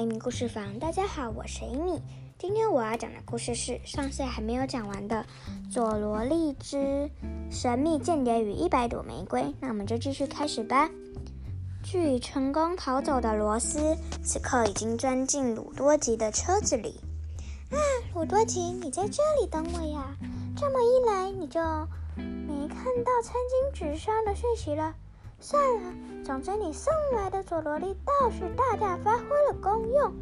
艾米故事房，大家好，我是艾米。今天我要讲的故事是上次还没有讲完的《佐罗利之神秘间谍与一百朵玫瑰》。那我们就继续开始吧。据成功逃走的罗斯，此刻已经钻进鲁多吉的车子里。啊，鲁多吉，你在这里等我呀？这么一来，你就没看到餐巾纸上的讯息了。算了，总之你送来的佐罗利倒是大大发挥了功用。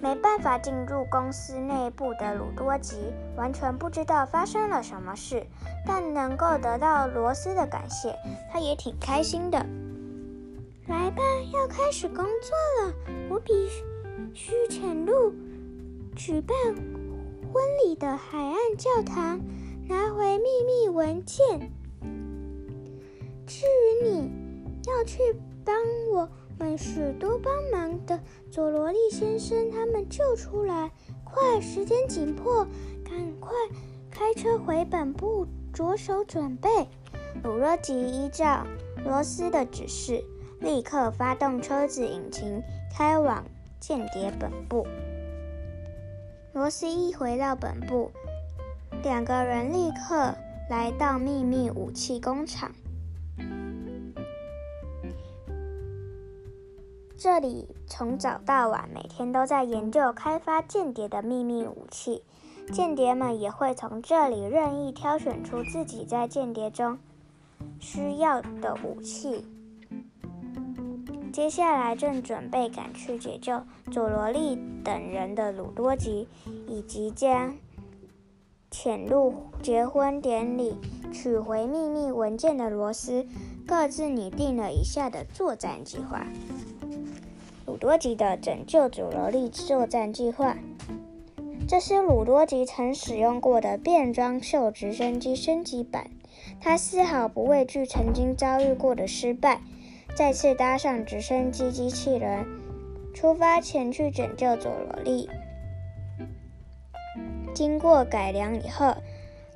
没办法进入公司内部的鲁多吉完全不知道发生了什么事，但能够得到罗斯的感谢，他也挺开心的。来吧，要开始工作了，我必须潜入举办婚礼的海岸教堂，拿回秘密文件。至于你要去帮我们许多帮忙的佐罗利先生他们救出来，快，时间紧迫，赶快开车回本部着手准备。鲁若吉依照罗斯的指示，立刻发动车子引擎，开往间谍本部。罗斯一回到本部，两个人立刻来到秘密武器工厂。这里从早到晚，每天都在研究开发间谍的秘密武器。间谍们也会从这里任意挑选出自己在间谍中需要的武器。接下来正准备赶去解救佐罗利等人的鲁多吉，以及将潜入结婚典礼取回秘密文件的罗斯，各自拟定了以下的作战计划。鲁多吉的拯救佐罗莉作战计划，这是鲁多吉曾使用过的变装秀直升机升级版。他丝毫不畏惧曾经遭遇过的失败，再次搭上直升机机器人，出发前去拯救佐罗莉。经过改良以后，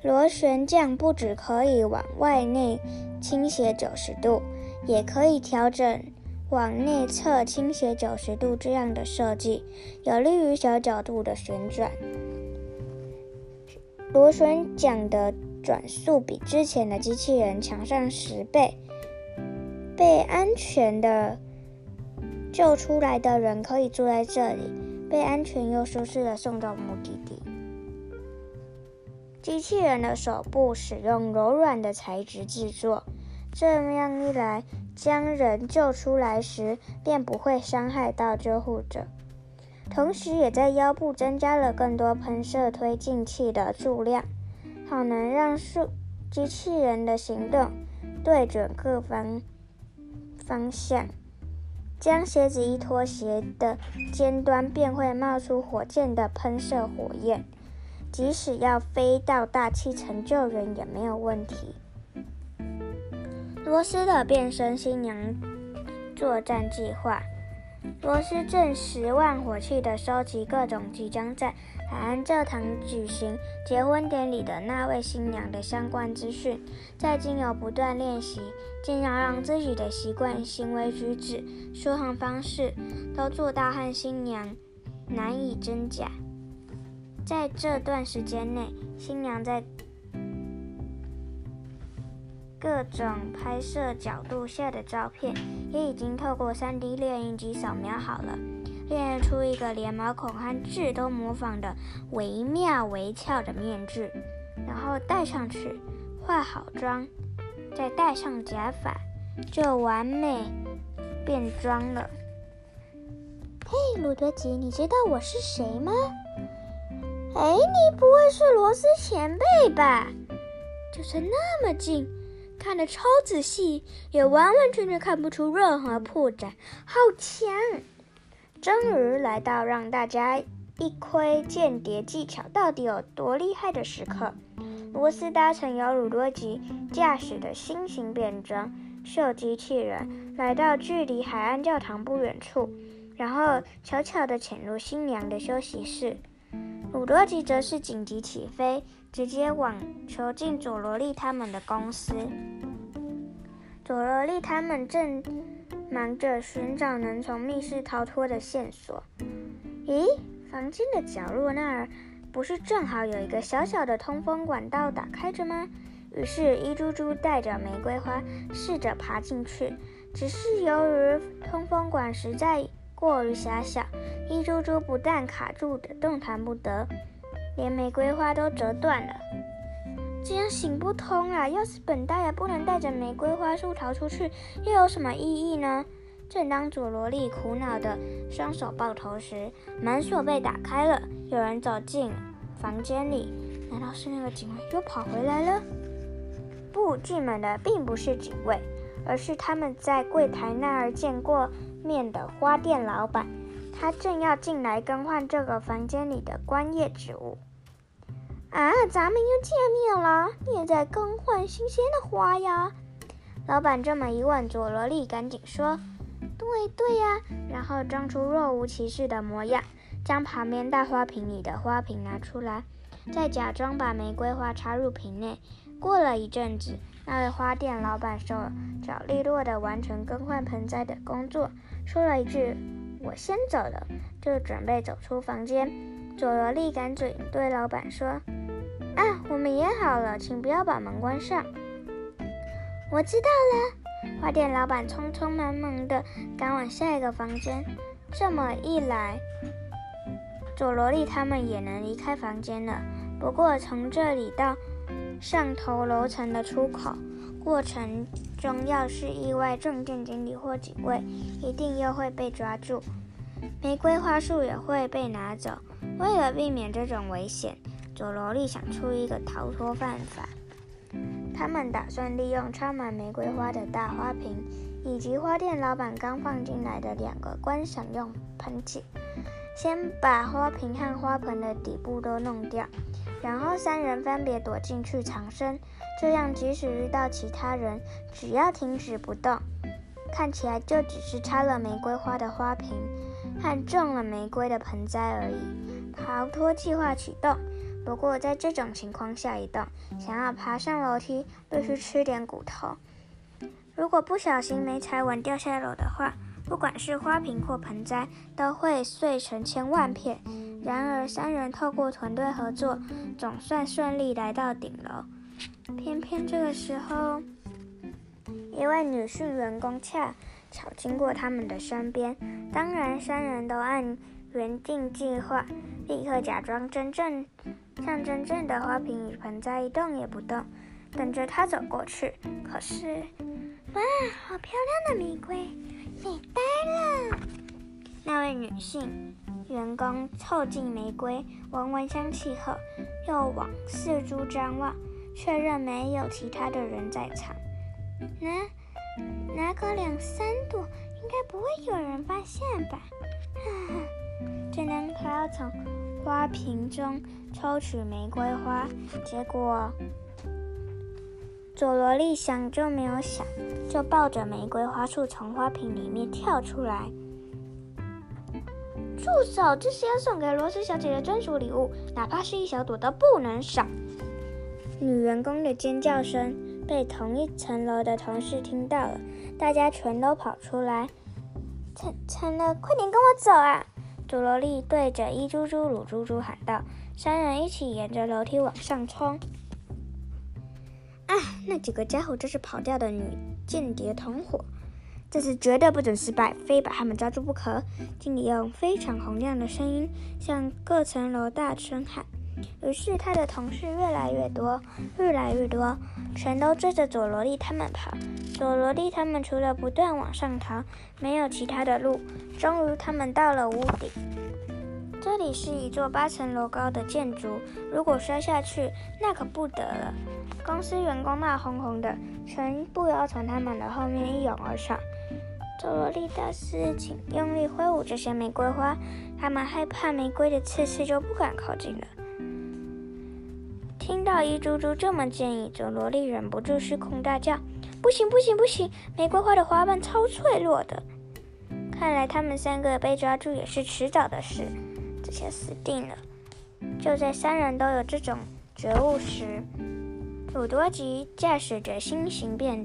螺旋桨不只可以往外内倾斜九十度，也可以调整。往内侧倾斜九十度，这样的设计有利于小角度的旋转。螺旋桨的转速比之前的机器人强上十倍。被安全的救出来的人可以坐在这里，被安全又舒适的送到目的地。机器人的手部使用柔软的材质制作。这样一来，将人救出来时便不会伤害到救护者，同时也在腰部增加了更多喷射推进器的数量，好能让数机器人的行动对准各方方向。将鞋子一脱，鞋的尖端便会冒出火箭的喷射火焰，即使要飞到大气层救人也没有问题。罗斯的变身新娘作战计划。罗斯正十万火气地收集各种即将在海岸教堂举行结婚典礼的那位新娘的相关资讯，在经由不断练习，尽量让自己的习惯、行为举止、说话方式都做到和新娘难以真假。在这段时间内，新娘在。各种拍摄角度下的照片也已经透过 3D 猎印机扫描好了，练出一个连毛孔和痣都模仿的惟妙惟肖的面具，然后戴上去，化好妆，再戴上假发，就完美变装了。嘿，鲁德吉，你知道我是谁吗？哎，你不会是罗斯前辈吧？就算那么近。看得超仔细，也完完全全看不出任何破绽，好强！终于来到让大家一窥间谍技巧到底有多厉害的时刻。罗斯搭乘由鲁多吉驾驶的新型变装秀机器人，来到距离海岸教堂不远处，然后悄悄地潜入新娘的休息室。鲁多吉则是紧急起飞，直接往囚禁佐罗利他们的公司。佐罗利他们正忙着寻找能从密室逃脱的线索。咦，房间的角落那儿不是正好有一个小小的通风管道打开着吗？于是，一猪猪带着玫瑰花试着爬进去，只是由于通风管实在过于狭小，一猪猪不但卡住的动弹不得，连玫瑰花都折断了。这样行不通啊！要是本大爷不能带着玫瑰花束逃出去，又有什么意义呢？正当佐罗莉苦恼的双手抱头时，门锁被打开了，有人走进房间里。难道是那个警卫又跑回来了？不，进门的并不是警卫，而是他们在柜台那儿见过面的花店老板。他正要进来更换这个房间里的观叶植物。啊，咱们又见面了！你也在更换新鲜的花呀？老板这么一问，佐罗莉赶紧说：“对对呀。”然后装出若无其事的模样，将旁边大花瓶里的花瓶拿出来，再假装把玫瑰花插入瓶内。过了一阵子，那位花店老板手脚利落地完成更换盆栽的工作，说了一句：“我先走了。”就准备走出房间。佐罗莉赶紧对老板说。啊，我们也好了，请不要把门关上。我知道了。花店老板匆匆忙忙地赶往下一个房间。这么一来，佐罗莉他们也能离开房间了。不过，从这里到上头楼层的出口，过程中要是意外撞见经理或警卫，一定又会被抓住，玫瑰花束也会被拿走。为了避免这种危险。佐罗莉想出一个逃脱办法。他们打算利用插满玫瑰花的大花瓶，以及花店老板刚放进来的两个观赏用盆景，先把花瓶和花盆的底部都弄掉，然后三人分别躲进去藏身。这样，即使遇到其他人，只要停止不动，看起来就只是插了玫瑰花的花瓶和种了玫瑰的盆栽而已。逃脱计划启动。不过，在这种情况下移动，想要爬上楼梯，必须吃点骨头。如果不小心没踩稳掉下楼的话，不管是花瓶或盆栽，都会碎成千万片。然而，三人透过团队合作，总算顺利来到顶楼。偏偏这个时候，一位女性员工恰巧经过他们的身边。当然，三人都按原定计划，立刻假装真正。像真正的花瓶与盆栽一动也不动，等着他走过去。可是，哇，好漂亮的玫瑰，美呆了！那位女性员工凑近玫瑰，闻闻香气后，又往四周张望，确认没有其他的人在场。拿拿个两三朵，应该不会有人发现吧？哈哈，他要从花瓶中。抽取玫瑰花，结果佐罗莉想就没有想，就抱着玫瑰花束从花瓶里面跳出来。住手！这是要送给罗斯小姐的专属礼物，哪怕是一小朵都不能少。女员工的尖叫声被同一层楼的同事听到了，大家全都跑出来。惨惨了，快点跟我走啊！佐罗莉对着一猪猪、鲁猪猪喊道。三人一起沿着楼梯往上冲。啊，那几个家伙这是跑掉的女间谍同伙，这次绝对不准失败，非把他们抓住不可！经理用非常洪亮的声音向各层楼大声喊。于是他的同事越来越多，越来越多，全都追着佐罗莉他们跑。佐罗莉他们除了不断往上逃，没有其他的路。终于，他们到了屋顶。这里是一座八层楼高的建筑，如果摔下去，那可不得了。公司员工闹哄哄的，全部要从他们的后面一涌而上。佐罗莉大师，请用力挥舞这些玫瑰花，他们害怕玫瑰的刺刺，就不敢靠近了。听到一猪猪这么建议，佐罗莉忍不住失控大叫：“不行不行不行！玫瑰花的花瓣超脆弱的。”看来他们三个被抓住也是迟早的事。这下死定了！就在三人都有这种觉悟时，鲁多吉驾驶着新型变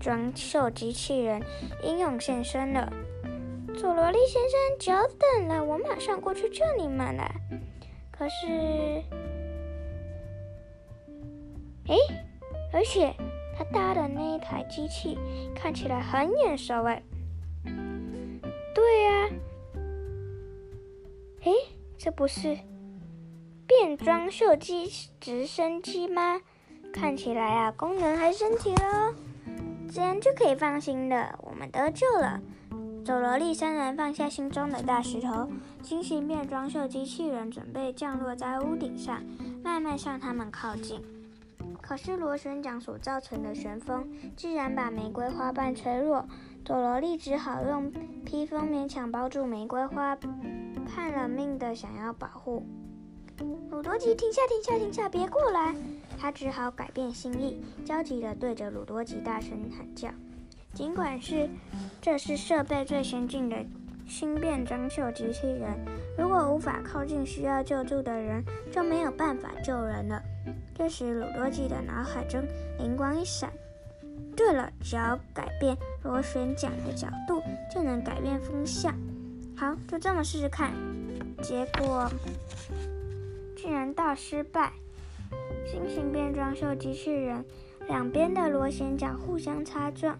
装秀机器人英勇现身了。佐罗利先生，久等了，我马上过去救你们了。可是，哎，而且他搭的那一台机器看起来很眼熟哎。对呀，哎，这不是变装秀机直升机吗？看起来啊，功能还升级了，这样就可以放心了，我们得救了。佐罗利三人放下心中的大石头，新型变装秀机器人准备降落在屋顶上，慢慢向他们靠近。可是螺旋桨所造成的旋风，竟然把玫瑰花瓣吹落。朵罗莉只好用披风勉强包住玫瑰花，拼了命的想要保护。鲁多吉，停下，停下，停下，别过来！他只好改变心意，焦急地对着鲁多吉大声喊叫。尽管是这是设备最先进的新变装秀机器人，如果无法靠近需要救助的人，就没有办法救人了。这时，鲁多吉的脑海中灵光一闪：对了，只要改变螺旋桨的角度，就能改变风向。好，就这么试试看。结果竟然大失败！新型变装秀机器人两边的螺旋桨互相擦撞。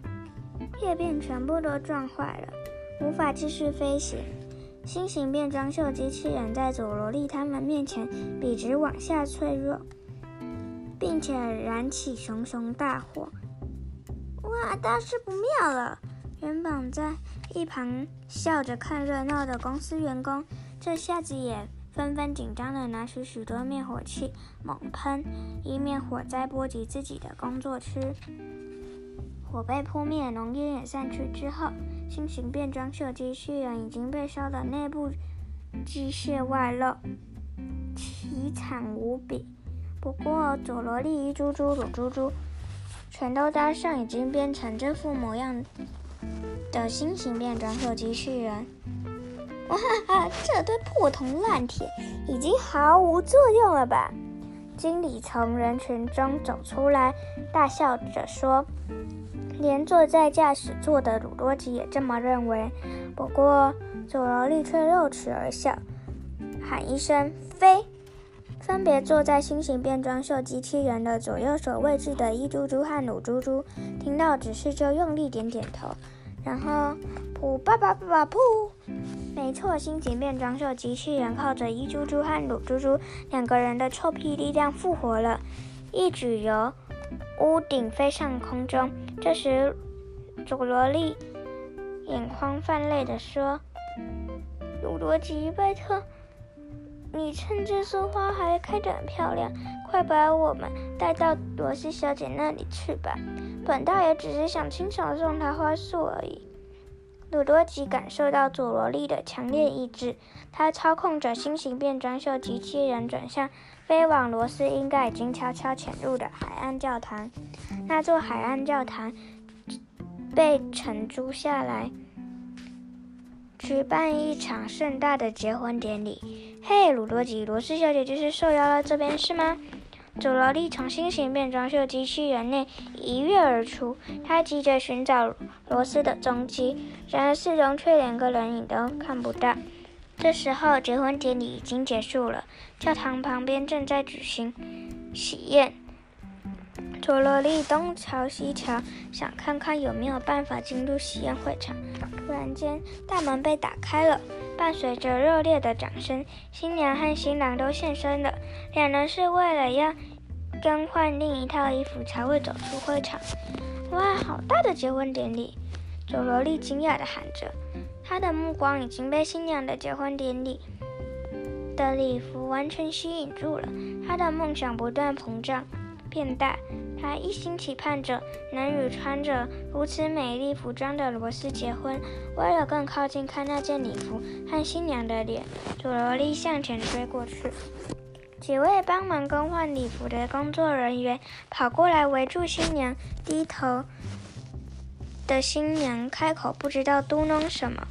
叶片全部都撞坏了，无法继续飞行。新型变装秀机器人在佐罗利他们面前笔直往下脆弱，并且燃起熊熊大火。哇，大事不妙了！原本在一旁笑着看热闹的公司员工，这下子也纷纷紧张地拿出许多灭火器猛喷，以免火灾波及自己的工作区。火被扑灭，浓烟也散去之后，新型变装秀机器人已经被烧得内部机械外露，凄惨无比。不过，佐罗利、一猪猪、鲁猪猪全都搭上已经变成这副模样的新型变装秀机器人。哇哈哈！这堆破铜烂铁已经毫无作用了吧？经理从人群中走出来，大笑着说。连坐在驾驶座的鲁多吉也这么认为。不过，佐罗利却露齿而笑，喊一声“飞”，分别坐在新型变装秀机器人的左右手位置的伊猪猪和鲁猪猪，听到指示就用力点点头，然后“噗叭叭叭叭噗”，没错，新型变装秀机器人靠着伊猪猪和鲁猪猪两个人的臭屁力量复活了，一举由。屋顶飞上空中，这时，佐罗利眼眶泛泪地说：“鲁多吉，拜托，你趁这束花还开得很漂亮，快把我们带到罗斯小姐那里去吧。本大爷只是想亲手送她花束而已。”鲁多吉感受到佐罗利的强烈意志，他操控着新型变装秀机器人转向。飞往罗斯应该已经悄悄潜入的海岸教堂，那座海岸教堂被承租下来，举办一场盛大的结婚典礼。嘿，鲁多吉，罗斯小姐就是受邀到这边是吗？佐罗利从新型变装秀机器人内一跃而出，他急着寻找罗斯的踪迹，然而四周却连个人影都看不到。这时候，结婚典礼已经结束了，教堂旁边正在举行喜宴。佐罗利东瞧西瞧，想看看有没有办法进入喜宴会场。突然间，大门被打开了，伴随着热烈的掌声，新娘和新郎都现身了。两人是为了要更换另一套衣服才会走出会场。哇，好大的结婚典礼！佐罗利惊讶地喊着。他的目光已经被新娘的结婚典礼的礼服完全吸引住了，他的梦想不断膨胀变大，他一心期盼着能与穿着如此美丽服装的罗斯结婚。为了更靠近看那件礼服和新娘的脸，佐罗利向前追过去。几位帮忙更换礼服的工作人员跑过来围住新娘，低头的新娘开口不知道嘟囔什么。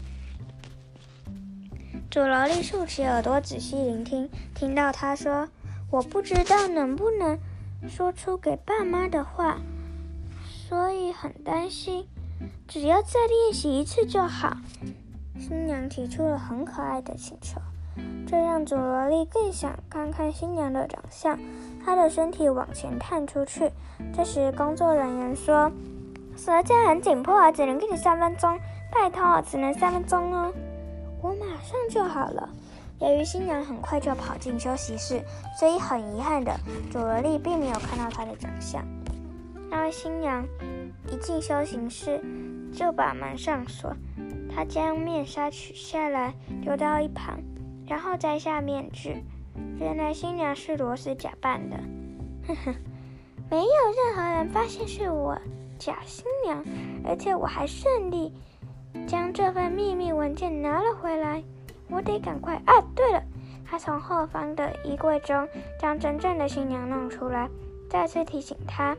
佐罗利竖起耳朵仔细聆听，听到他说：“我不知道能不能说出给爸妈的话，所以很担心。只要再练习一次就好。新娘提出了很可爱的请求，这让佐罗莉更想看看新娘的长相。她的身体往前探出去。这时，工作人员说：“时间很紧迫啊，只能给你三分钟，拜托，只能三分钟哦。”我马上就好了。由于新娘很快就跑进休息室，所以很遗憾的，佐罗莉并没有看到她的长相。那位新娘一进修行室，就把门上锁。她将面纱取下来，丢到一旁，然后摘下面具。原来新娘是罗斯假扮的。呵呵，没有任何人发现是我假新娘，而且我还顺利将这份秘密文件拿了回来。我得赶快啊！对了，他从后方的衣柜中将真正的新娘弄出来，再次提醒她。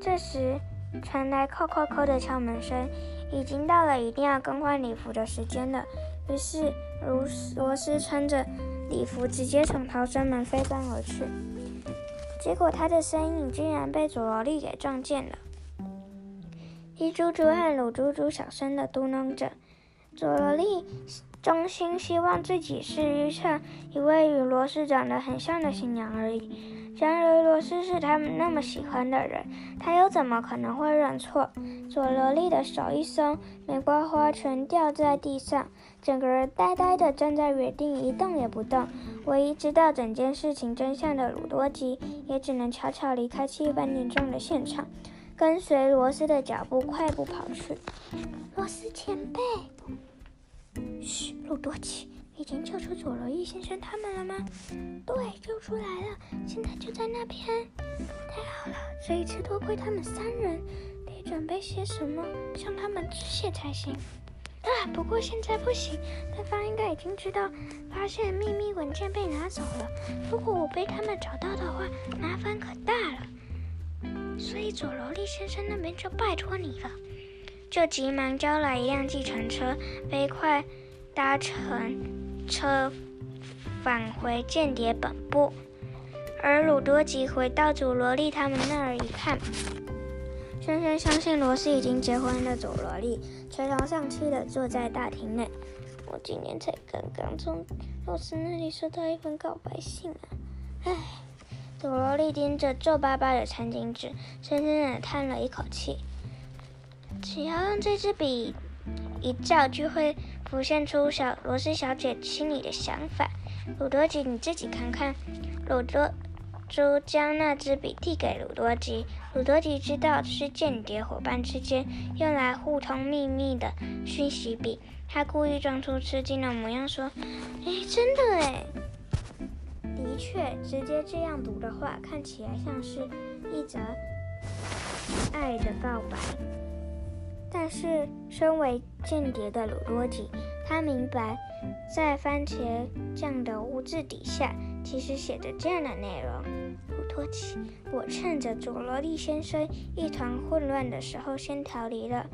这时传来“叩叩叩”的敲门声，已经到了一定要更换礼服的时间了。于是，罗罗斯穿着礼服直接从逃生门飞奔而去，结果他的身影竟然被佐罗莉给撞见了。伊猪猪和鲁猪猪小声的嘟囔着，佐罗莉。衷心希望自己是遇上一位与罗斯长得很像的新娘而已。然而罗斯是他们那么喜欢的人，他又怎么可能会认错？佐罗莉的手一松，玫瑰花全掉在地上，整个人呆呆地站在原地一动也不动。唯一知道整件事情真相的鲁多吉，也只能悄悄离开气氛凝重的现场，跟随罗斯的脚步快步跑去。罗斯前辈。嘘，鲁多奇，已经救出佐罗伊先生他们了吗？对，救出来了，现在就在那边。太好了，这一次多亏他们三人，得准备些什么向他们致谢才行。啊，不过现在不行，对方应该已经知道，发现秘密文件被拿走了。如果我被他们找到的话，麻烦可大了。所以佐罗利先生那边就拜托你了。就急忙叫来一辆计程车，飞快搭乘车返回间谍本部。而鲁多吉回到佐罗利他们那儿一看，深深相信罗斯已经结婚的佐罗利，垂头丧气地坐在大厅内。我今年才刚刚从罗斯那里收到一封告白信啊！唉，佐罗莉盯着皱巴巴的餐巾纸，深深地叹了一口气。只要用这支笔一照，就会浮现出小罗斯小姐心里的想法。鲁多吉，你自己看看。鲁多猪将那支笔递给鲁多吉。鲁多吉知道这是间谍伙伴之间用来互通秘密的讯息笔。他故意装出吃惊的模样，说：“哎，真的哎，的确，直接这样读的话，看起来像是一则爱的告白。”但是，身为间谍的鲁多吉，他明白，在番茄酱的污渍底下，其实写着这样的内容：鲁多吉，我趁着佐罗利先生一团混乱的时候先逃离了。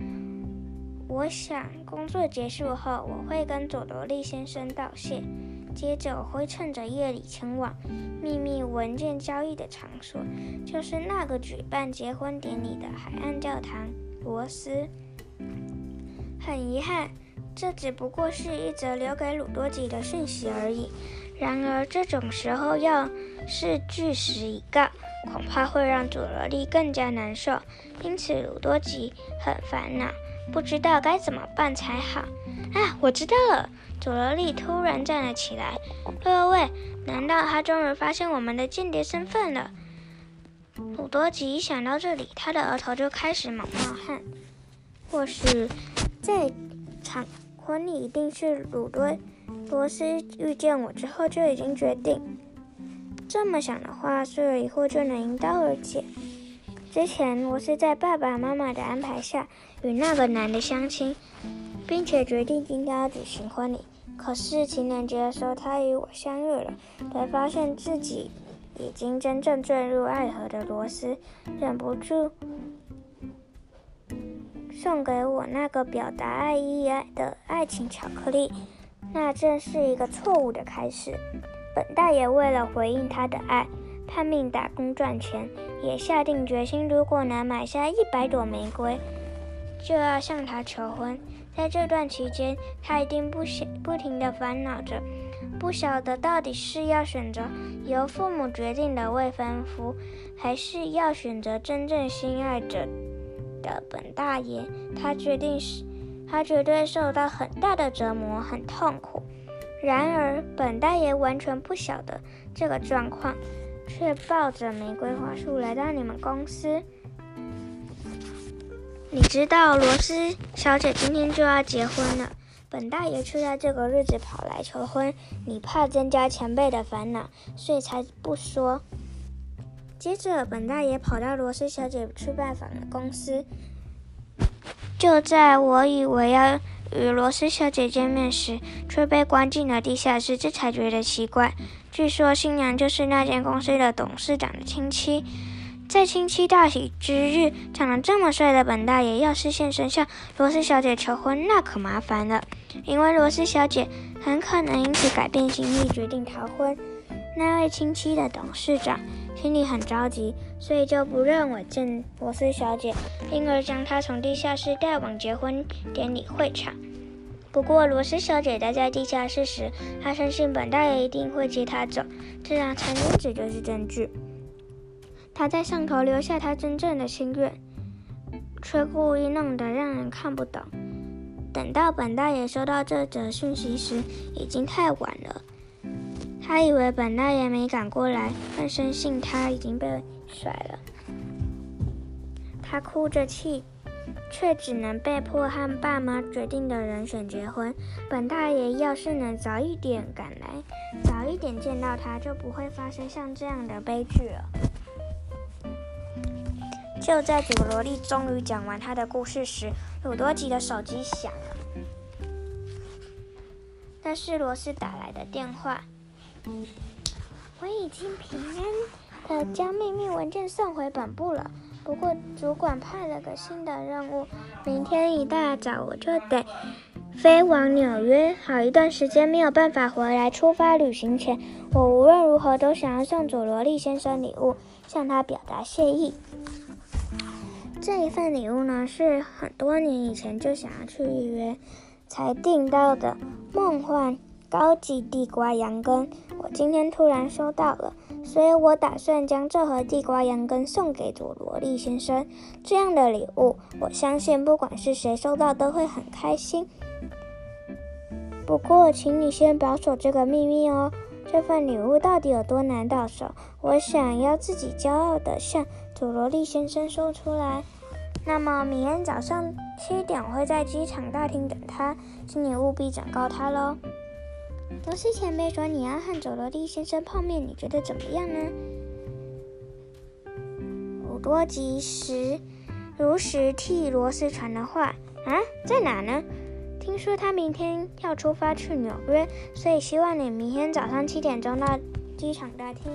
我想，工作结束后，我会跟佐罗利先生道谢。接着，我会趁着夜里前往秘密文件交易的场所，就是那个举办结婚典礼的海岸教堂——罗斯。很遗憾，这只不过是一则留给鲁多吉的讯息而已。然而，这种时候要是据实以告，恐怕会让佐罗利更加难受。因此，鲁多吉很烦恼，不知道该怎么办才好。啊，我知道了！佐罗利突然站了起来。各位，难道他终于发现我们的间谍身份了？鲁多吉一想到这里，他的额头就开始猛冒汗。或许，在场婚礼一定是鲁多罗斯遇见我之后就已经决定。这么想的话，所有疑惑就能迎刃而解。之前罗斯在爸爸妈妈的安排下与那个男的相亲，并且决定今天要举行婚礼。可是情人节的时候，他与我相遇了，才发现自己已经真正坠入爱河的罗斯，忍不住。送给我那个表达爱意的爱情巧克力，那正是一个错误的开始。本大爷为了回应他的爱，拼命打工赚钱，也下定决心，如果能买下一百朵玫瑰，就要向他求婚。在这段期间，他一定不想不停地烦恼着，不晓得到底是要选择由父母决定的未婚夫，还是要选择真正心爱着的本大爷。他决定是，他绝对受到很大的折磨，很痛苦。然而，本大爷完全不晓得这个状况，却抱着玫瑰花束来到你们公司。你知道罗斯小姐今天就要结婚了，本大爷却在这个日子跑来求婚。你怕增加前辈的烦恼，所以才不说。接着，本大爷跑到罗斯小姐去拜访的公司。就在我以为要与罗斯小姐见面时，却被关进了地下室，这才觉得奇怪。据说新娘就是那间公司的董事长的亲戚。在亲戚大喜之日，长得这么帅的本大爷要是现身向罗斯小姐求婚，那可麻烦了。因为罗斯小姐很可能因此改变心意，决定逃婚。那位亲戚的董事长心里很着急，所以就不认我见罗斯小姐，因而将她从地下室带往结婚典礼会场。不过，罗斯小姐待在地下室时，她相信本大爷一定会接她走，这张餐巾纸就是证据。他在上头留下他真正的心愿，却故意弄得让人看不懂。等到本大爷收到这则讯息时，已经太晚了。他以为本大爷没赶过来，但深信他已经被甩了。他哭着气，却只能被迫和爸妈决定的人选结婚。本大爷要是能早一点赶来，早一点见到他，就不会发生像这样的悲剧了。就在佐罗莉终于讲完他的故事时，鲁多吉的手机响了。那是罗斯打来的电话。我已经平安的将秘密文件送回本部了，不过主管派了个新的任务，明天一大早我就得飞往纽约，好一段时间没有办法回来。出发旅行前，我无论如何都想要送佐罗莉先生礼物，向他表达谢意。这一份礼物呢，是很多年以前就想要去预约才订到的梦幻高级地瓜羊羹。我今天突然收到了，所以我打算将这盒地瓜羊羹送给佐罗利先生。这样的礼物，我相信不管是谁收到都会很开心。不过，请你先保守这个秘密哦。这份礼物到底有多难到手？我想要自己骄傲的向佐罗利先生说出来。那么，明天早上七点我会在机场大厅等他，请你务必转告他喽。罗斯前辈说你要和佐罗利先生碰面，你觉得怎么样呢？鲁多吉时如实替罗斯传了话啊，在哪呢？听说他明天要出发去纽约，所以希望你明天早上七点钟到机场大厅。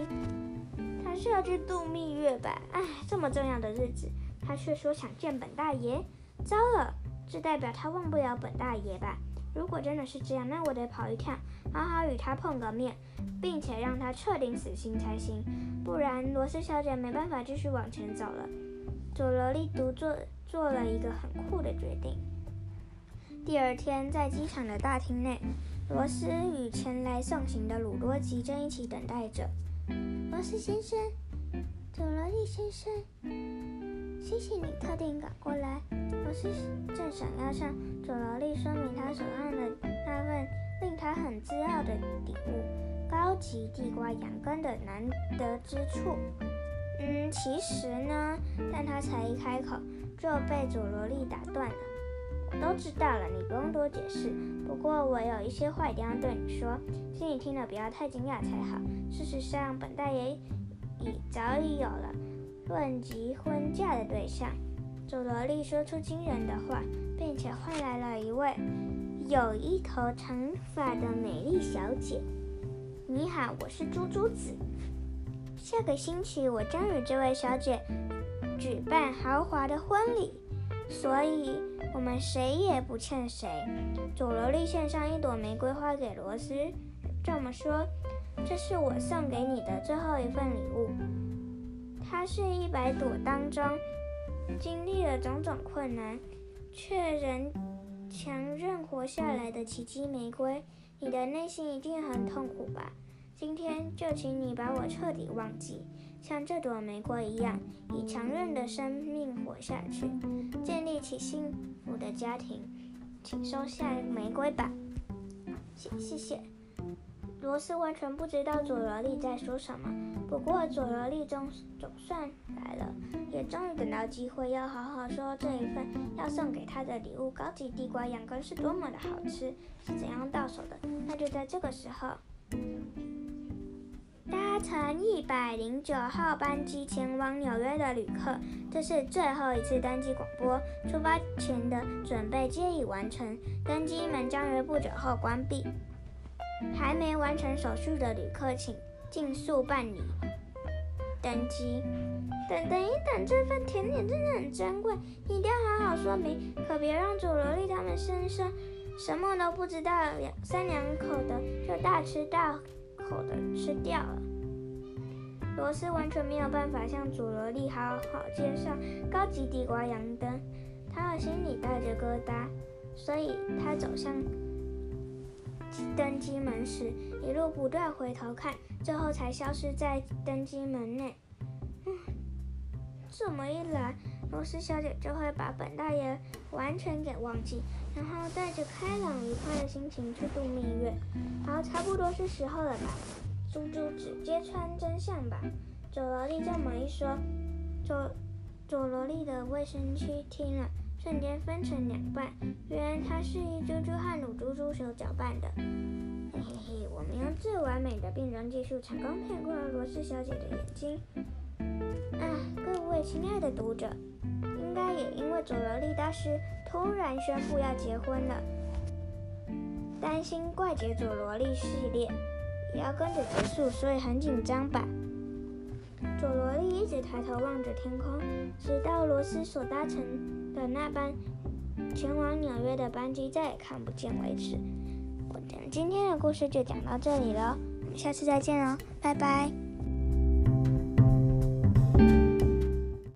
是要去度蜜月吧？哎，这么重要的日子。他却说想见本大爷，糟了，这代表他忘不了本大爷吧？如果真的是这样，那我得跑一趟，好好与他碰个面，并且让他彻底死心才行，不然罗斯小姐没办法继续往前走了。佐罗利独做做了一个很酷的决定。第二天，在机场的大厅内，罗斯与前来送行的鲁多吉正一起等待着。罗斯先生，佐罗利先生。谢谢你特地赶过来，罗斯正想要向佐罗利说明他手上的那份令他很自傲的礼物——高级地瓜羊羹的难得之处。嗯，其实呢，但他才一开口就被佐罗利打断了。都知道了，你不用多解释。不过我有一些话一定要对你说，请你听了不要太惊讶才好。事实上，本大爷已早已有了。论及婚嫁的对象，佐罗莉说出惊人的话，并且换来了一位有一头长发的美丽小姐。你好，我是猪猪子。下个星期我将与这位小姐举办豪华的婚礼，所以我们谁也不欠谁。佐罗莉献上一朵玫瑰花给罗斯，这么说。这是我送给你的最后一份礼物。它是一百朵当中经历了种种困难，却仍强韧活下来的奇迹玫瑰。你的内心一定很痛苦吧？今天就请你把我彻底忘记，像这朵玫瑰一样，以强韧的生命活下去，建立起幸福的家庭。请收下玫瑰吧。谢谢谢。罗斯完全不知道佐罗莉在说什么，不过佐罗莉总总算来了，也终于等到机会要好好说这一份要送给他的礼物——高级地瓜羊羹是多么的好吃，是怎样到手的。那就在这个时候，搭乘一百零九号班机前往纽约的旅客，这是最后一次登机广播。出发前的准备皆已完成，登机门将于不久后关闭。还没完成手续的旅客，请尽速办理登机。等等一等，这份甜点真的很珍贵，一定要好好说明，可别让佐罗莉他们先生什么都不知道，两三两口的就大吃大口的吃掉了。罗斯完全没有办法向佐罗莉好好介绍高级地瓜羊灯，他的心里带着疙瘩，所以他走向。登机门时，一路不断回头看，最后才消失在登机门内。嗯，这么一来，罗斯小姐就会把本大爷完全给忘记，然后带着开朗愉快的心情去度蜜月。好，差不多是时候了吧？猪猪直接穿真相吧。佐罗莉这么一说，佐佐罗莉的卫生区听了。瞬间分成两半，原来它是一猪猪和乳猪猪手搅拌的。嘿嘿嘿，我们用最完美的变装技术，成功骗过了罗斯小姐的眼睛。啊，各位亲爱的读者，应该也因为佐罗莉大师突然宣布要结婚了，担心怪杰佐罗莉系列也要跟着结束，所以很紧张吧？佐罗莉一直抬头望着天空，直到罗斯所搭乘的那班前往纽约的班机再也看不见为止。我们今天的故事就讲到这里了，我们下次再见哦，拜拜。